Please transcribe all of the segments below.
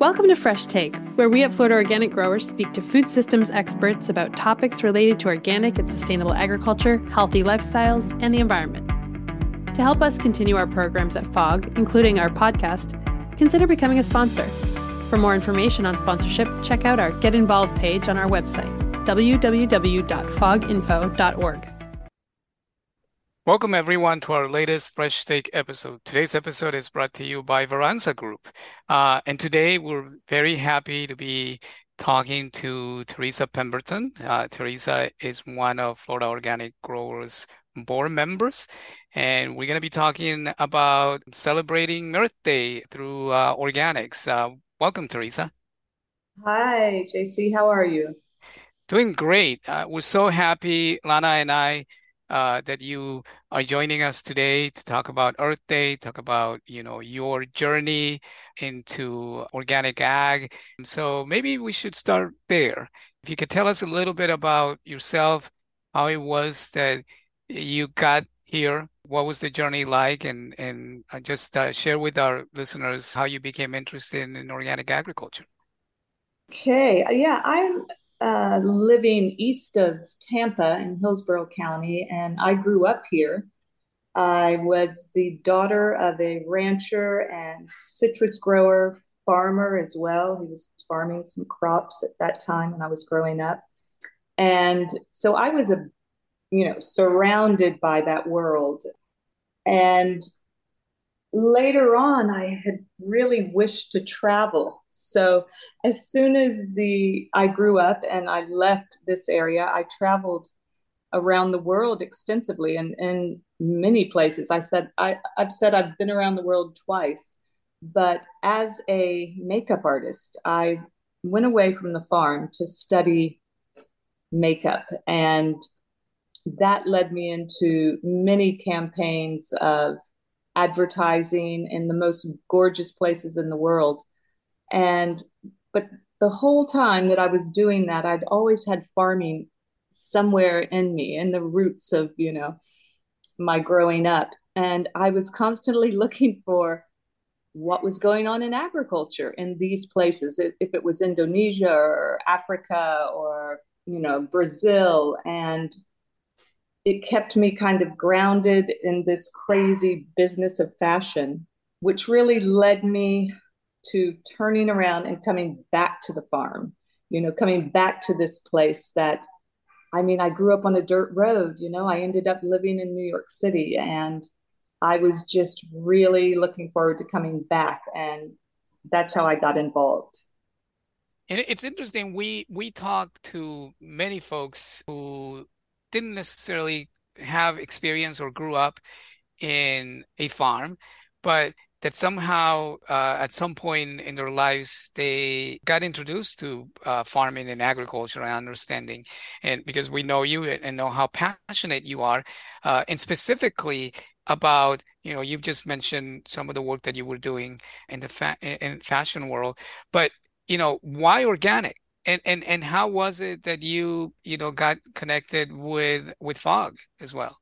Welcome to Fresh Take, where we at Florida Organic Growers speak to food systems experts about topics related to organic and sustainable agriculture, healthy lifestyles, and the environment. To help us continue our programs at FOG, including our podcast, consider becoming a sponsor. For more information on sponsorship, check out our Get Involved page on our website, www.foginfo.org. Welcome, everyone, to our latest Fresh Take episode. Today's episode is brought to you by Veransa Group. Uh, and today we're very happy to be talking to Teresa Pemberton. Uh, Teresa is one of Florida Organic Growers board members. And we're going to be talking about celebrating Earth Day through uh, organics. Uh, welcome, Teresa. Hi, JC. How are you? Doing great. Uh, we're so happy, Lana and I, uh, that you are joining us today to talk about Earth Day, talk about you know your journey into organic ag. So maybe we should start there. If you could tell us a little bit about yourself, how it was that you got here, what was the journey like, and and uh, just uh, share with our listeners how you became interested in organic agriculture. Okay, yeah, I'm uh, living east of Tampa in Hillsborough County, and I grew up here. I was the daughter of a rancher and citrus grower farmer as well. He was farming some crops at that time when I was growing up. And so I was a, you know, surrounded by that world. And later on i had really wished to travel so as soon as the i grew up and i left this area i traveled around the world extensively and in many places i said I, i've said i've been around the world twice but as a makeup artist i went away from the farm to study makeup and that led me into many campaigns of advertising in the most gorgeous places in the world. And, but the whole time that I was doing that, I'd always had farming somewhere in me, in the roots of, you know, my growing up. And I was constantly looking for what was going on in agriculture in these places, if it was Indonesia or Africa or, you know, Brazil. And it kept me kind of grounded in this crazy business of fashion, which really led me to turning around and coming back to the farm, you know, coming back to this place that I mean, I grew up on a dirt road, you know, I ended up living in New York City and I was just really looking forward to coming back. And that's how I got involved. And it's interesting. We we talk to many folks who didn't necessarily have experience or grew up in a farm, but that somehow uh, at some point in their lives they got introduced to uh, farming and agriculture and understanding and because we know you and know how passionate you are uh, and specifically about you know you've just mentioned some of the work that you were doing in the fa- in fashion world but you know why organic? And and and how was it that you you know got connected with with fog as well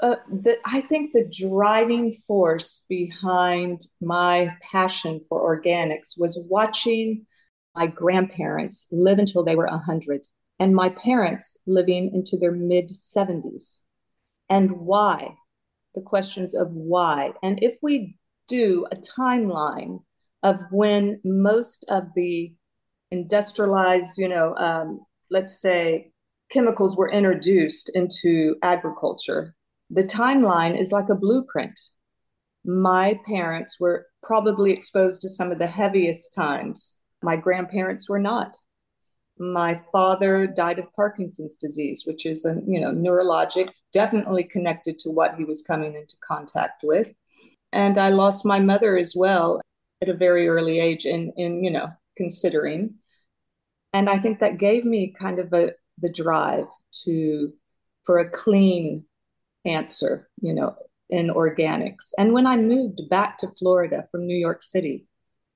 uh, the, I think the driving force behind my passion for organics was watching my grandparents live until they were 100 and my parents living into their mid 70s. And why? The questions of why. And if we do a timeline of when most of the industrialized, you know, um, let's say chemicals were introduced into agriculture, the timeline is like a blueprint. My parents were probably exposed to some of the heaviest times. My grandparents were not. My father died of Parkinson's disease, which is a you know neurologic, definitely connected to what he was coming into contact with. And I lost my mother as well at a very early age in in you know considering and i think that gave me kind of a the drive to for a clean answer you know in organics and when i moved back to florida from new york city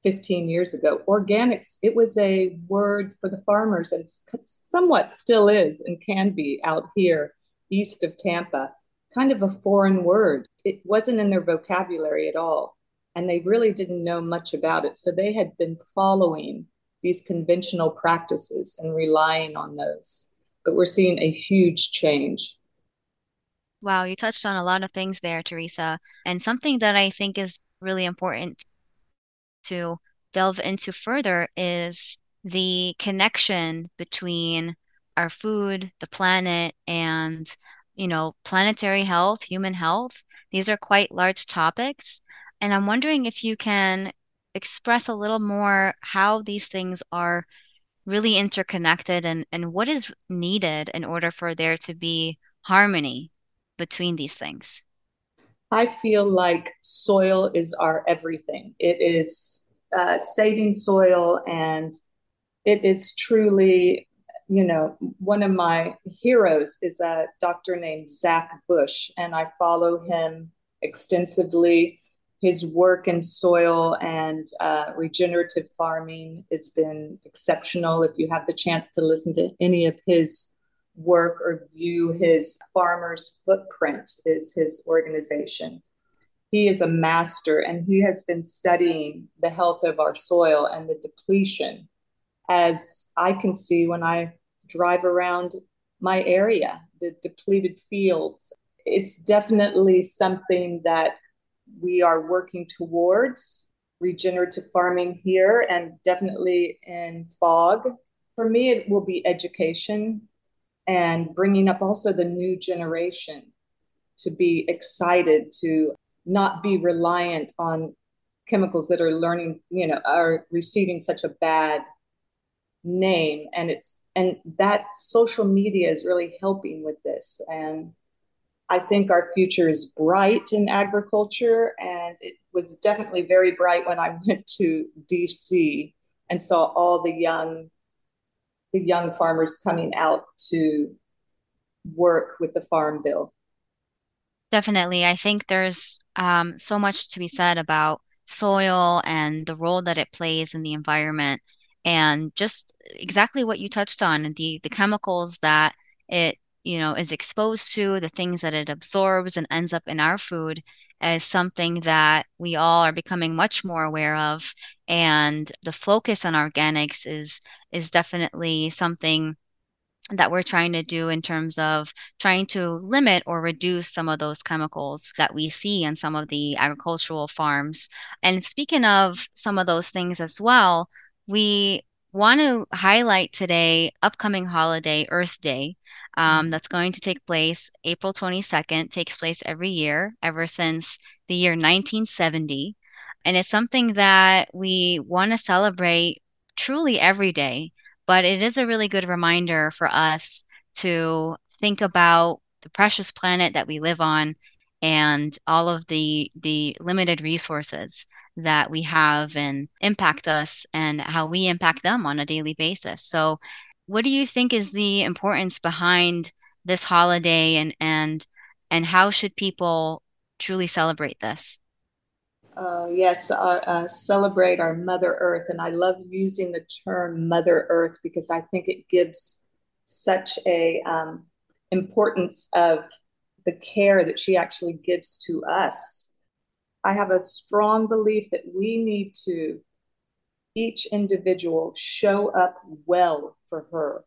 15 years ago organics it was a word for the farmers and somewhat still is and can be out here east of tampa kind of a foreign word it wasn't in their vocabulary at all and they really didn't know much about it. So they had been following these conventional practices and relying on those. But we're seeing a huge change. Wow, you touched on a lot of things there, Teresa. And something that I think is really important to delve into further is the connection between our food, the planet, and you know, planetary health, human health. These are quite large topics. And I'm wondering if you can express a little more how these things are really interconnected and, and what is needed in order for there to be harmony between these things. I feel like soil is our everything. It is uh, saving soil, and it is truly, you know, one of my heroes is a doctor named Zach Bush, and I follow him extensively his work in soil and uh, regenerative farming has been exceptional. If you have the chance to listen to any of his work or view his farmer's footprint is his organization he is a master and he has been studying the health of our soil and the depletion as i can see when i drive around my area the depleted fields it's definitely something that we are working towards regenerative farming here and definitely in FOG. For me, it will be education and bringing up also the new generation to be excited to not be reliant on chemicals that are learning, you know, are receiving such a bad name. And it's, and that social media is really helping with this. And I think our future is bright in agriculture, and it was definitely very bright when I went to DC and saw all the young the young farmers coming out to work with the farm bill. Definitely. I think there's um, so much to be said about soil and the role that it plays in the environment and just exactly what you touched on the the chemicals that it you know, is exposed to, the things that it absorbs and ends up in our food is something that we all are becoming much more aware of. And the focus on organics is is definitely something that we're trying to do in terms of trying to limit or reduce some of those chemicals that we see in some of the agricultural farms. And speaking of some of those things as well, we want to highlight today upcoming holiday Earth Day um, that's going to take place April 22nd, takes place every year ever since the year 1970. And it's something that we want to celebrate truly every day. But it is a really good reminder for us to think about the precious planet that we live on and all of the the limited resources that we have and impact us and how we impact them on a daily basis. So what do you think is the importance behind this holiday and and and how should people truly celebrate this? Uh, yes, uh, uh, celebrate our Mother Earth. And I love using the term Mother Earth because I think it gives such a um, importance of the care that she actually gives to us. I have a strong belief that we need to each individual show up well for her,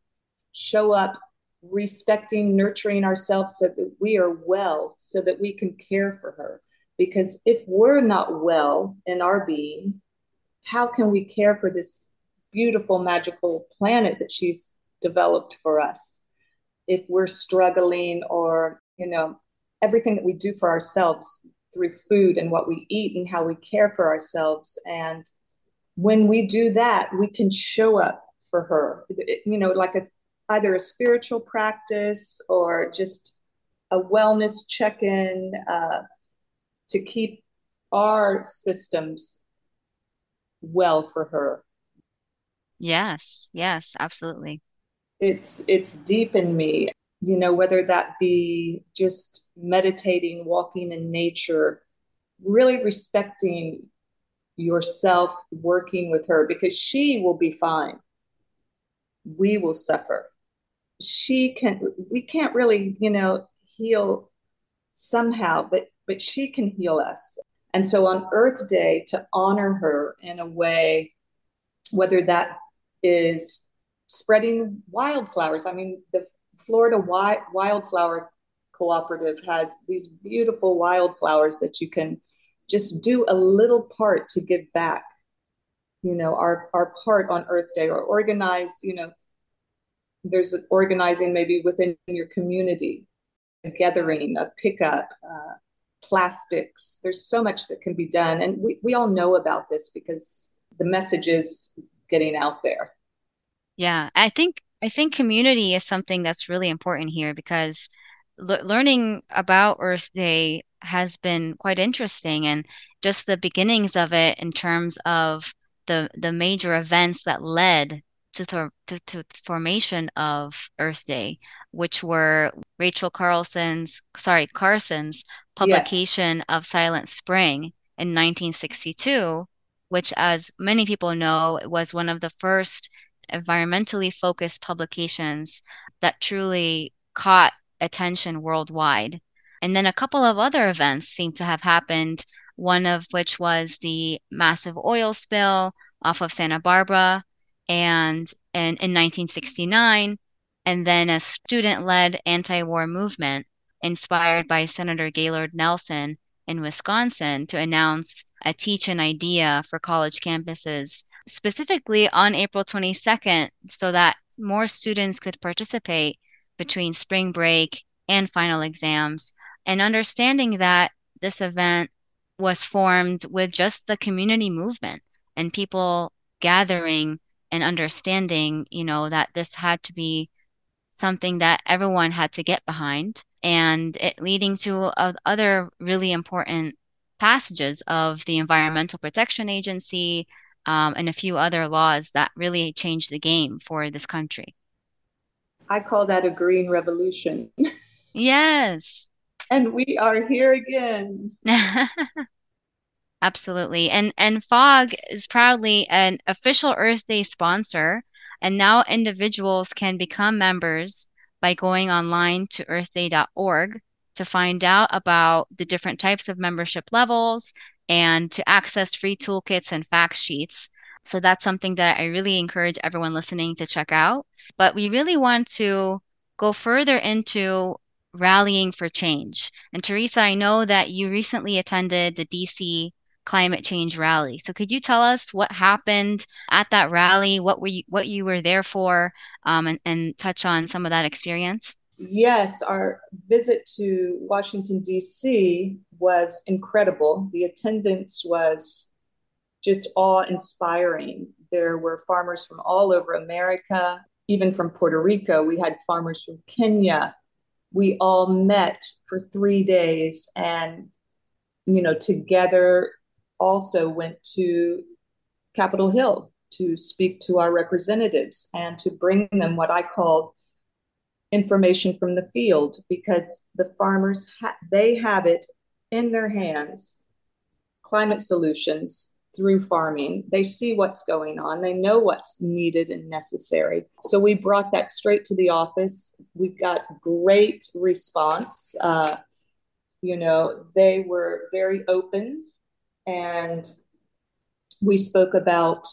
show up respecting, nurturing ourselves so that we are well, so that we can care for her. Because if we're not well in our being, how can we care for this beautiful, magical planet that she's developed for us? If we're struggling or, you know, everything that we do for ourselves through food and what we eat and how we care for ourselves and when we do that, we can show up for her. It, you know, like it's either a spiritual practice or just a wellness check in uh, to keep our systems well for her. Yes, yes, absolutely. It's it's deep in me, you know, whether that be just meditating, walking in nature, really respecting yourself working with her because she will be fine. We will suffer. She can we can't really, you know, heal somehow, but but she can heal us. And so on Earth Day, to honor her in a way, whether that is spreading wildflowers. I mean, the Florida Wildflower Cooperative has these beautiful wildflowers that you can just do a little part to give back. You know, our our part on Earth Day, or organize. You know, there's organizing maybe within your community, a gathering, a pickup, uh, plastics. There's so much that can be done, and we we all know about this because the message is getting out there. Yeah, I think I think community is something that's really important here because le- learning about Earth Day has been quite interesting and just the beginnings of it in terms of the the major events that led to the to, to formation of Earth Day, which were Rachel Carlson's sorry Carson's publication yes. of Silent Spring in 1962, which, as many people know, was one of the first environmentally focused publications that truly caught attention worldwide. And then a couple of other events seem to have happened, one of which was the massive oil spill off of Santa Barbara and, and in 1969, and then a student led anti war movement inspired by Senator Gaylord Nelson in Wisconsin to announce a teach an idea for college campuses specifically on April 22nd so that more students could participate between spring break and final exams. And understanding that this event was formed with just the community movement and people gathering and understanding, you know, that this had to be something that everyone had to get behind and it leading to uh, other really important passages of the Environmental Protection Agency, um, and a few other laws that really changed the game for this country. I call that a green revolution. yes. And we are here again. Absolutely. And and FOG is proudly an official Earth Day sponsor and now individuals can become members by going online to earthday.org to find out about the different types of membership levels and to access free toolkits and fact sheets. So that's something that I really encourage everyone listening to check out. But we really want to go further into rallying for change. And Teresa, I know that you recently attended the DC climate change rally. So could you tell us what happened at that rally, what were you, what you were there for, um, and, and touch on some of that experience? Yes, our visit to Washington, D.C. was incredible. The attendance was just awe inspiring. There were farmers from all over America, even from Puerto Rico. We had farmers from Kenya. We all met for three days and, you know, together also went to Capitol Hill to speak to our representatives and to bring them what I called information from the field because the farmers ha- they have it in their hands climate solutions through farming. They see what's going on. They know what's needed and necessary. So we brought that straight to the office. We got great response. Uh, you know they were very open and we spoke about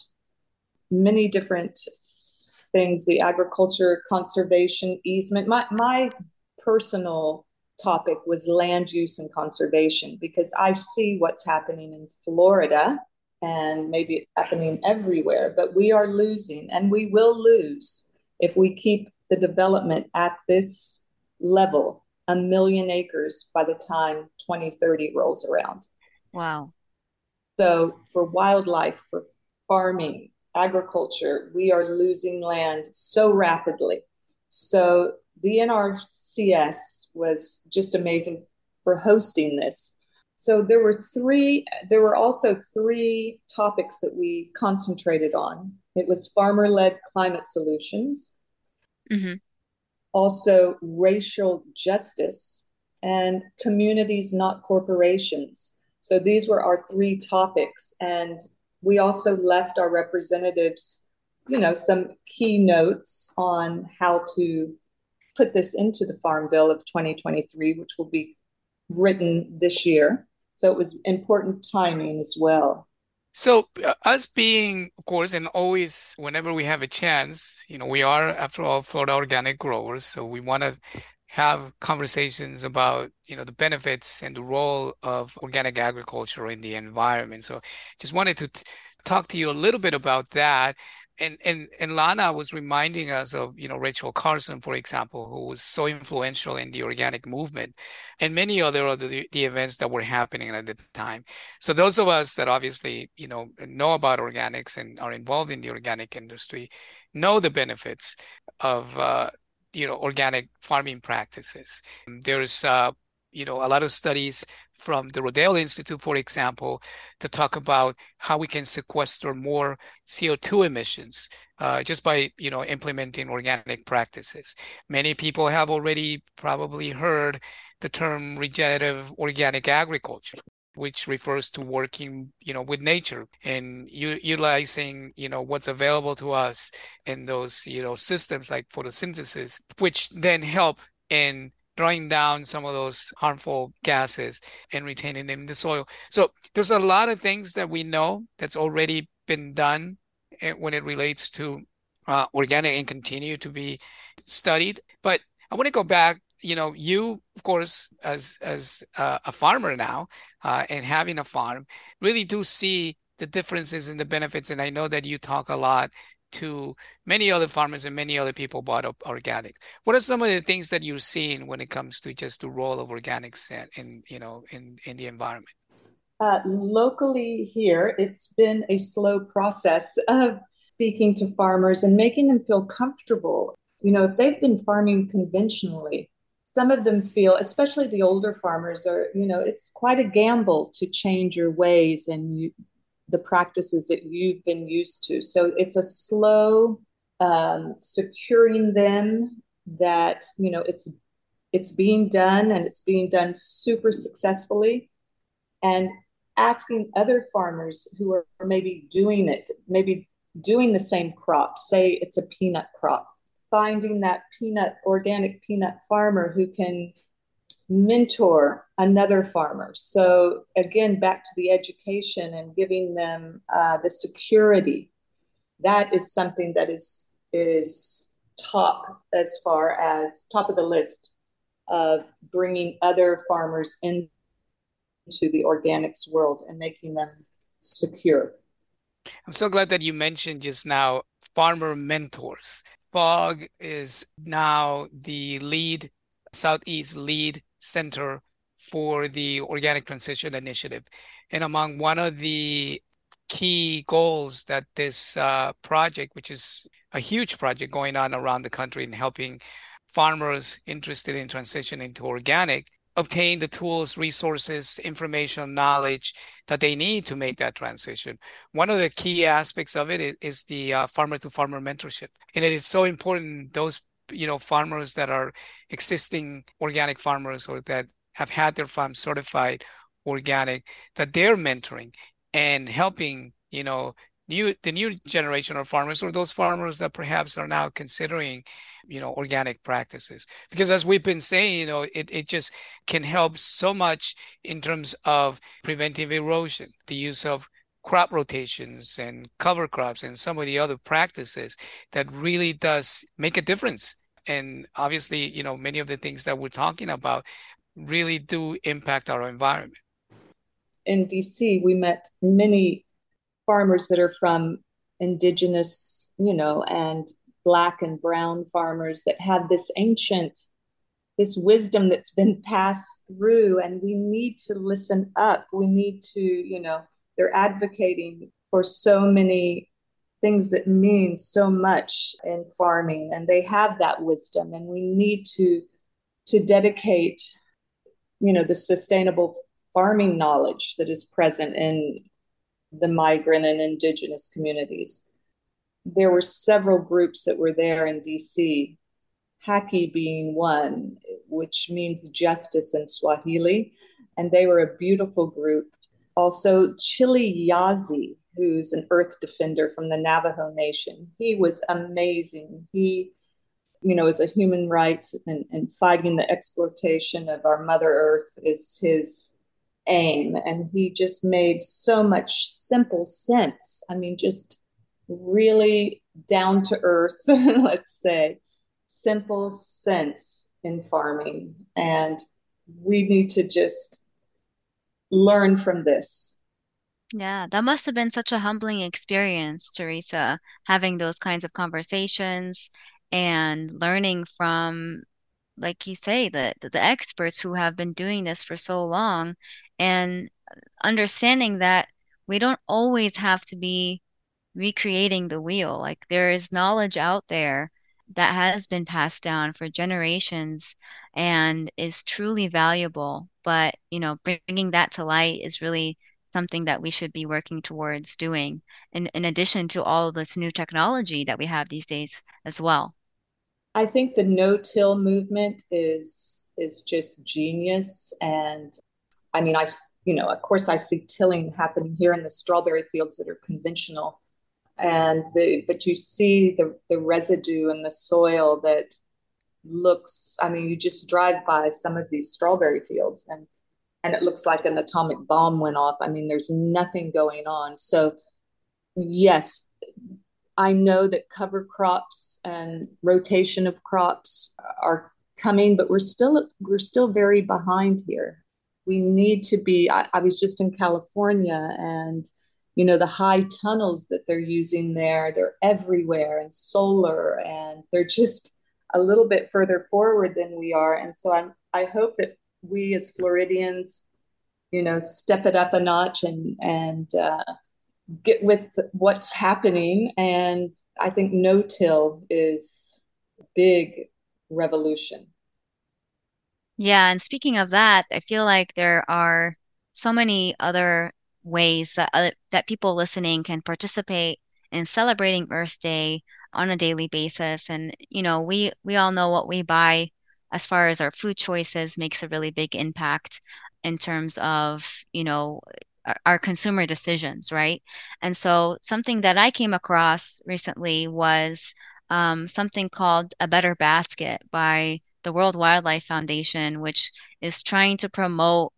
many different things the agriculture conservation easement. My my personal topic was land use and conservation because i see what's happening in florida and maybe it's happening everywhere but we are losing and we will lose if we keep the development at this level a million acres by the time 2030 rolls around wow so for wildlife for farming agriculture, we are losing land so rapidly. So the NRCS was just amazing for hosting this. So there were three, there were also three topics that we concentrated on. It was farmer led climate solutions, mm-hmm. also racial justice, and communities, not corporations. So these were our three topics. And we also left our representatives, you know, some key notes on how to put this into the Farm Bill of 2023, which will be written this year. So it was important timing as well. So, uh, us being, of course, and always, whenever we have a chance, you know, we are, after all, Florida organic growers. So, we want to have conversations about, you know, the benefits and the role of organic agriculture in the environment. So, just wanted to t- talk to you a little bit about that and and and Lana was reminding us of you know Rachel Carson, for example, who was so influential in the organic movement, and many other of the, the events that were happening at the time. So those of us that obviously you know know about organics and are involved in the organic industry know the benefits of uh, you know organic farming practices. There's uh, you know a lot of studies from the Rodale Institute, for example, to talk about how we can sequester more CO2 emissions uh, just by you know implementing organic practices. Many people have already probably heard the term regenerative organic agriculture which refers to working you know with nature and u- utilizing you know what's available to us in those you know systems like photosynthesis which then help in drawing down some of those harmful gases and retaining them in the soil. So there's a lot of things that we know that's already been done eh, when it relates to uh, organic and continue to be studied. But I want to go back. You know, you of course, as as uh, a farmer now, uh, and having a farm, really do see the differences and the benefits. And I know that you talk a lot to many other farmers and many other people bought up organic. What are some of the things that you're seeing when it comes to just the role of organics in, in you know in in the environment? Uh, locally here, it's been a slow process of speaking to farmers and making them feel comfortable. You know, if they've been farming conventionally, some of them feel, especially the older farmers, are you know, it's quite a gamble to change your ways and you, the practices that you've been used to. So it's a slow um, securing them that you know it's it's being done and it's being done super successfully, and asking other farmers who are maybe doing it, maybe doing the same crop, say it's a peanut crop, finding that peanut organic peanut farmer who can mentor another farmer. So again, back to the education and giving them uh, the security. That is something that is is top as far as top of the list of bringing other farmers into the organics world and making them secure. I'm so glad that you mentioned just now farmer mentors. FOG is now the lead Southeast lead center for the Organic Transition Initiative. And among one of the key goals that this uh, project, which is a huge project going on around the country and helping farmers interested in transitioning to organic obtain the tools, resources, information, knowledge that they need to make that transition. One of the key aspects of it is, is the farmer to farmer mentorship. And it is so important those you know farmers that are existing organic farmers or that have had their farm certified organic that they're mentoring and helping you know new the new generation of farmers or those farmers that perhaps are now considering you know organic practices. Because as we've been saying you know it, it just can help so much in terms of preventive erosion the use of crop rotations and cover crops and some of the other practices that really does make a difference. And obviously, you know, many of the things that we're talking about really do impact our environment. In DC, we met many farmers that are from indigenous, you know, and black and brown farmers that have this ancient this wisdom that's been passed through and we need to listen up we need to you know they're advocating for so many things that mean so much in farming and they have that wisdom and we need to to dedicate you know the sustainable farming knowledge that is present in the migrant and indigenous communities. There were several groups that were there in dc haki being one which means justice in swahili and they were a beautiful group also, Chili Yazzie, who's an earth defender from the Navajo Nation. He was amazing. He, you know, is a human rights and, and fighting the exploitation of our Mother Earth is his aim. And he just made so much simple sense. I mean, just really down to earth, let's say, simple sense in farming. And we need to just learn from this. Yeah, that must have been such a humbling experience, Teresa, having those kinds of conversations and learning from, like you say, the the experts who have been doing this for so long and understanding that we don't always have to be recreating the wheel. Like there is knowledge out there that has been passed down for generations and is truly valuable. But, you know, bringing that to light is really something that we should be working towards doing in, in addition to all of this new technology that we have these days as well. I think the no-till movement is is just genius and I mean I you know of course I see tilling happening here in the strawberry fields that are conventional and the but you see the the residue in the soil that looks i mean you just drive by some of these strawberry fields and and it looks like an atomic bomb went off. I mean there's nothing going on. So yes i know that cover crops and rotation of crops are coming but we're still we're still very behind here. We need to be I, I was just in california and you know the high tunnels that they're using there they're everywhere and solar and they're just a little bit further forward than we are. And so i'm i hope that we as floridians you know step it up a notch and and uh, get with what's happening. And i think no till is a big revolution. Yeah and speaking of that i feel like there are so many other ways that other, that people listening can participate in celebrating Earth Day on a daily basis. And you know, we we all know what we buy as far as our food choices makes a really big impact in terms of you know our, our consumer decisions, right? And so something that I came across recently was um, something called a better basket by the World Wildlife Foundation, which is trying to promote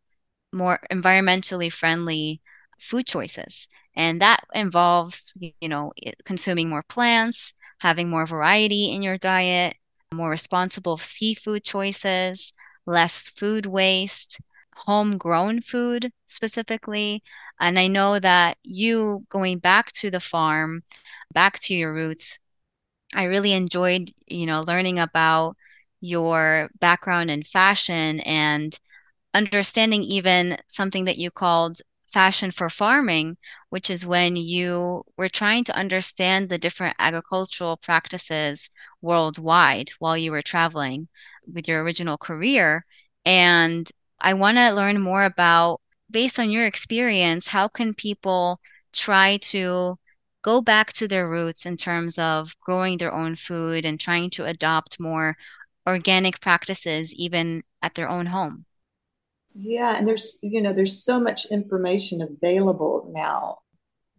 more environmentally friendly food choices. And that involves, you know, consuming more plants, having more variety in your diet, more responsible seafood choices, less food waste, homegrown food specifically. And I know that you going back to the farm, back to your roots, I really enjoyed, you know, learning about your background in fashion and understanding even something that you called fashion for farming, which is when you were trying to understand the different agricultural practices worldwide while you were traveling with your original career. And I want to learn more about, based on your experience, how can people try to go back to their roots in terms of growing their own food and trying to adopt more organic practices even at their own home? Yeah, and there's you know there's so much information available now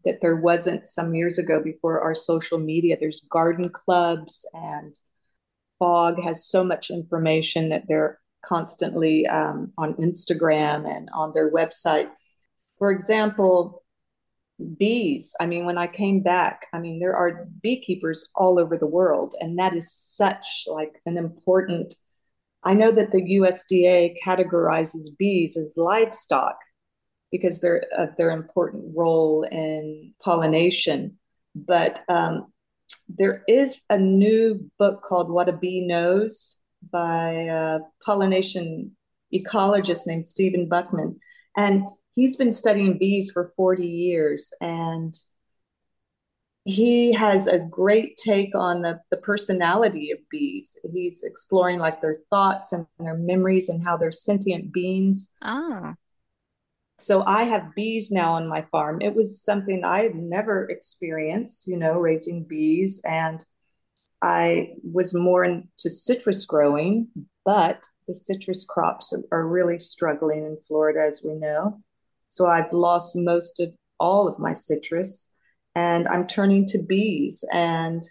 that there wasn't some years ago before our social media. There's garden clubs and FOG has so much information that they're constantly um, on Instagram and on their website. For example, bees. I mean, when I came back, I mean, there are beekeepers all over the world, and that is such like an important I know that the USDA categorizes bees as livestock because they're of uh, their important role in pollination. But um, there is a new book called What a Bee Knows by a pollination ecologist named Stephen Buchmann. And he's been studying bees for 40 years. And he has a great take on the, the personality of bees. He's exploring like their thoughts and their memories and how they're sentient beings. Oh. So I have bees now on my farm. It was something I had never experienced, you know, raising bees. And I was more into citrus growing, but the citrus crops are really struggling in Florida, as we know. So I've lost most of all of my citrus and I'm turning to bees. And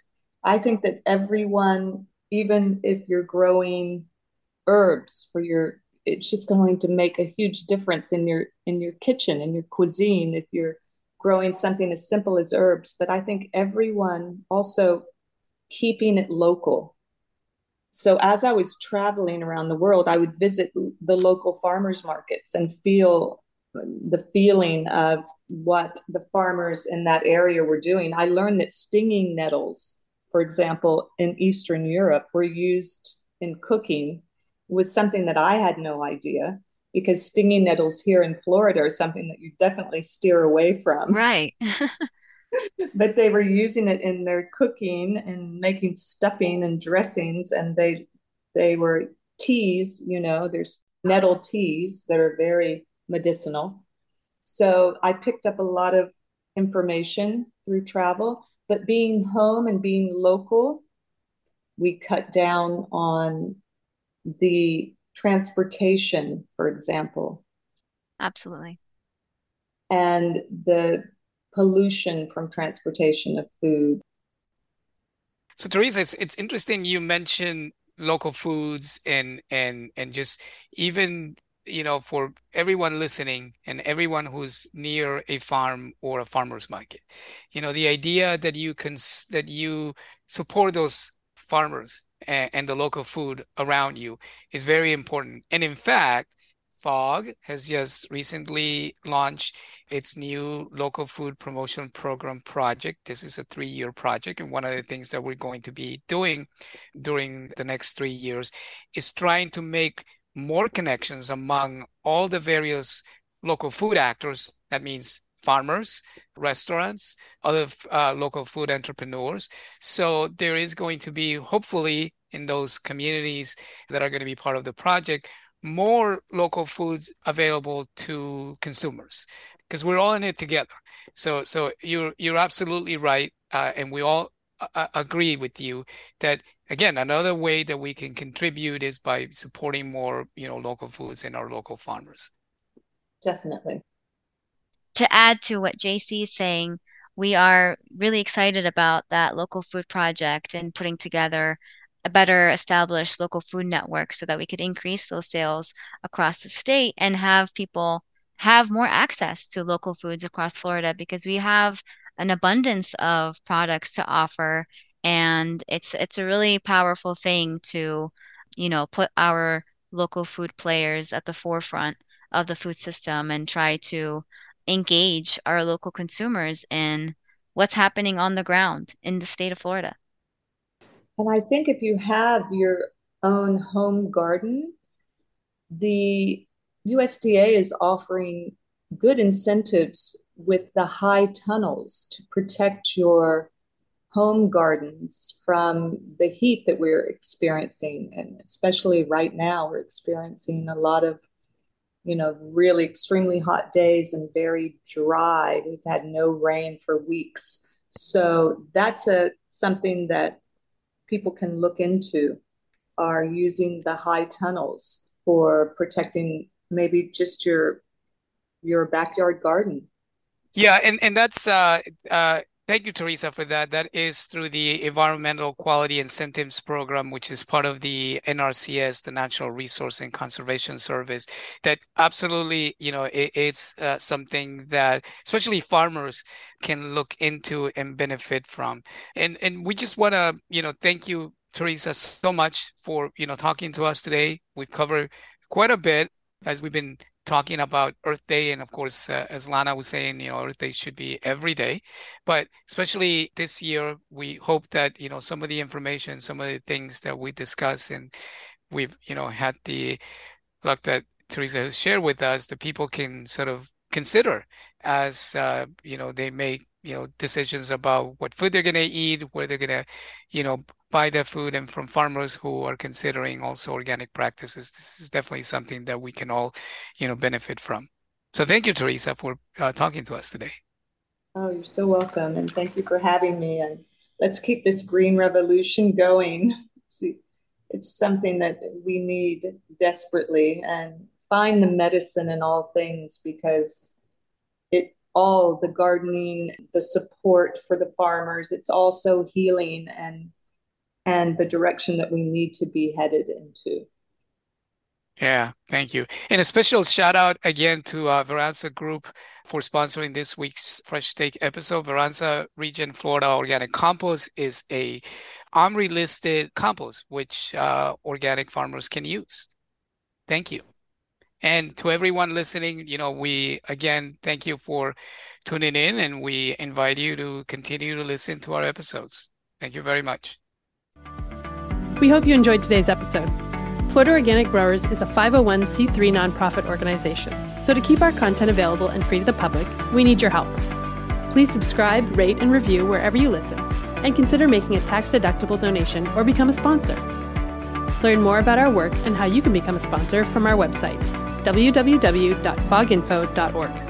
I think that everyone, even if you're growing herbs for your it's just going to make a huge difference in your in your kitchen in your cuisine if you're growing something as simple as herbs but i think everyone also keeping it local so as i was traveling around the world i would visit the local farmers markets and feel the feeling of what the farmers in that area were doing i learned that stinging nettles for example in eastern europe were used in cooking was something that I had no idea because stinging nettles here in Florida are something that you definitely steer away from. Right. but they were using it in their cooking and making stuffing and dressings and they they were teas, you know, there's nettle teas that are very medicinal. So I picked up a lot of information through travel, but being home and being local, we cut down on the transportation, for example. Absolutely. And the pollution from transportation of food. So Teresa, it's it's interesting you mentioned local foods and and and just even you know for everyone listening and everyone who's near a farm or a farmer's market you know the idea that you can that you support those farmers and, and the local food around you is very important. And in fact, FOG has just recently launched its new local food promotion program project. This is a three year project. And one of the things that we're going to be doing during the next three years is trying to make more connections among all the various local food actors. That means farmers, restaurants, other uh, local food entrepreneurs. So there is going to be, hopefully, in those communities that are going to be part of the project, more local foods available to consumers because we're all in it together. So, so you're you're absolutely right, uh, and we all uh, agree with you that again another way that we can contribute is by supporting more you know local foods and our local farmers. Definitely to add to what JC is saying, we are really excited about that local food project and putting together a better established local food network so that we could increase those sales across the state and have people have more access to local foods across Florida because we have an abundance of products to offer and it's it's a really powerful thing to you know put our local food players at the forefront of the food system and try to engage our local consumers in what's happening on the ground in the state of Florida. And I think if you have your own home garden, the USDA is offering good incentives with the high tunnels to protect your home gardens from the heat that we're experiencing. And especially right now, we're experiencing a lot of you know, really extremely hot days and very dry. We've had no rain for weeks. So that's a something that people can look into are using the high tunnels for protecting maybe just your your backyard garden. Yeah, and and that's uh, uh, Thank you, Teresa, for that. That is through the Environmental Quality Incentives Program, which is part of the NRCS, the Natural Resource and Conservation Service. That absolutely, you know, it, it's uh, something that especially farmers can look into and benefit from. And and we just want to, you know, thank you, Teresa, so much for you know talking to us today. We've covered quite a bit as we've been talking about Earth Day, and of course, uh, as Lana was saying, you know, Earth Day should be every day. But especially this year, we hope that you know some of the information, some of the things that we discuss, and we've you know had the luck that Teresa has shared with us, the people can sort of consider as uh, you know they make you know decisions about what food they're going to eat, where they're going to you know buy their food and from farmers who are considering also organic practices. This is definitely something that we can all, you know, benefit from. So thank you, Teresa, for uh, talking to us today. Oh, you're so welcome. And thank you for having me. And let's keep this green revolution going. It's, it's something that we need desperately and find the medicine in all things because it all the gardening, the support for the farmers, it's also healing and and the direction that we need to be headed into. Yeah, thank you. And a special shout out again to uh, Veransa Group for sponsoring this week's Fresh Take episode. Veransa REGEN Florida Organic Compost is a OMRI listed compost which uh, organic farmers can use. Thank you. And to everyone listening, you know, we again thank you for tuning in and we invite you to continue to listen to our episodes. Thank you very much. We hope you enjoyed today's episode. Florida Organic Growers is a 501c3 nonprofit organization, so to keep our content available and free to the public, we need your help. Please subscribe, rate, and review wherever you listen, and consider making a tax deductible donation or become a sponsor. Learn more about our work and how you can become a sponsor from our website, www.foginfo.org.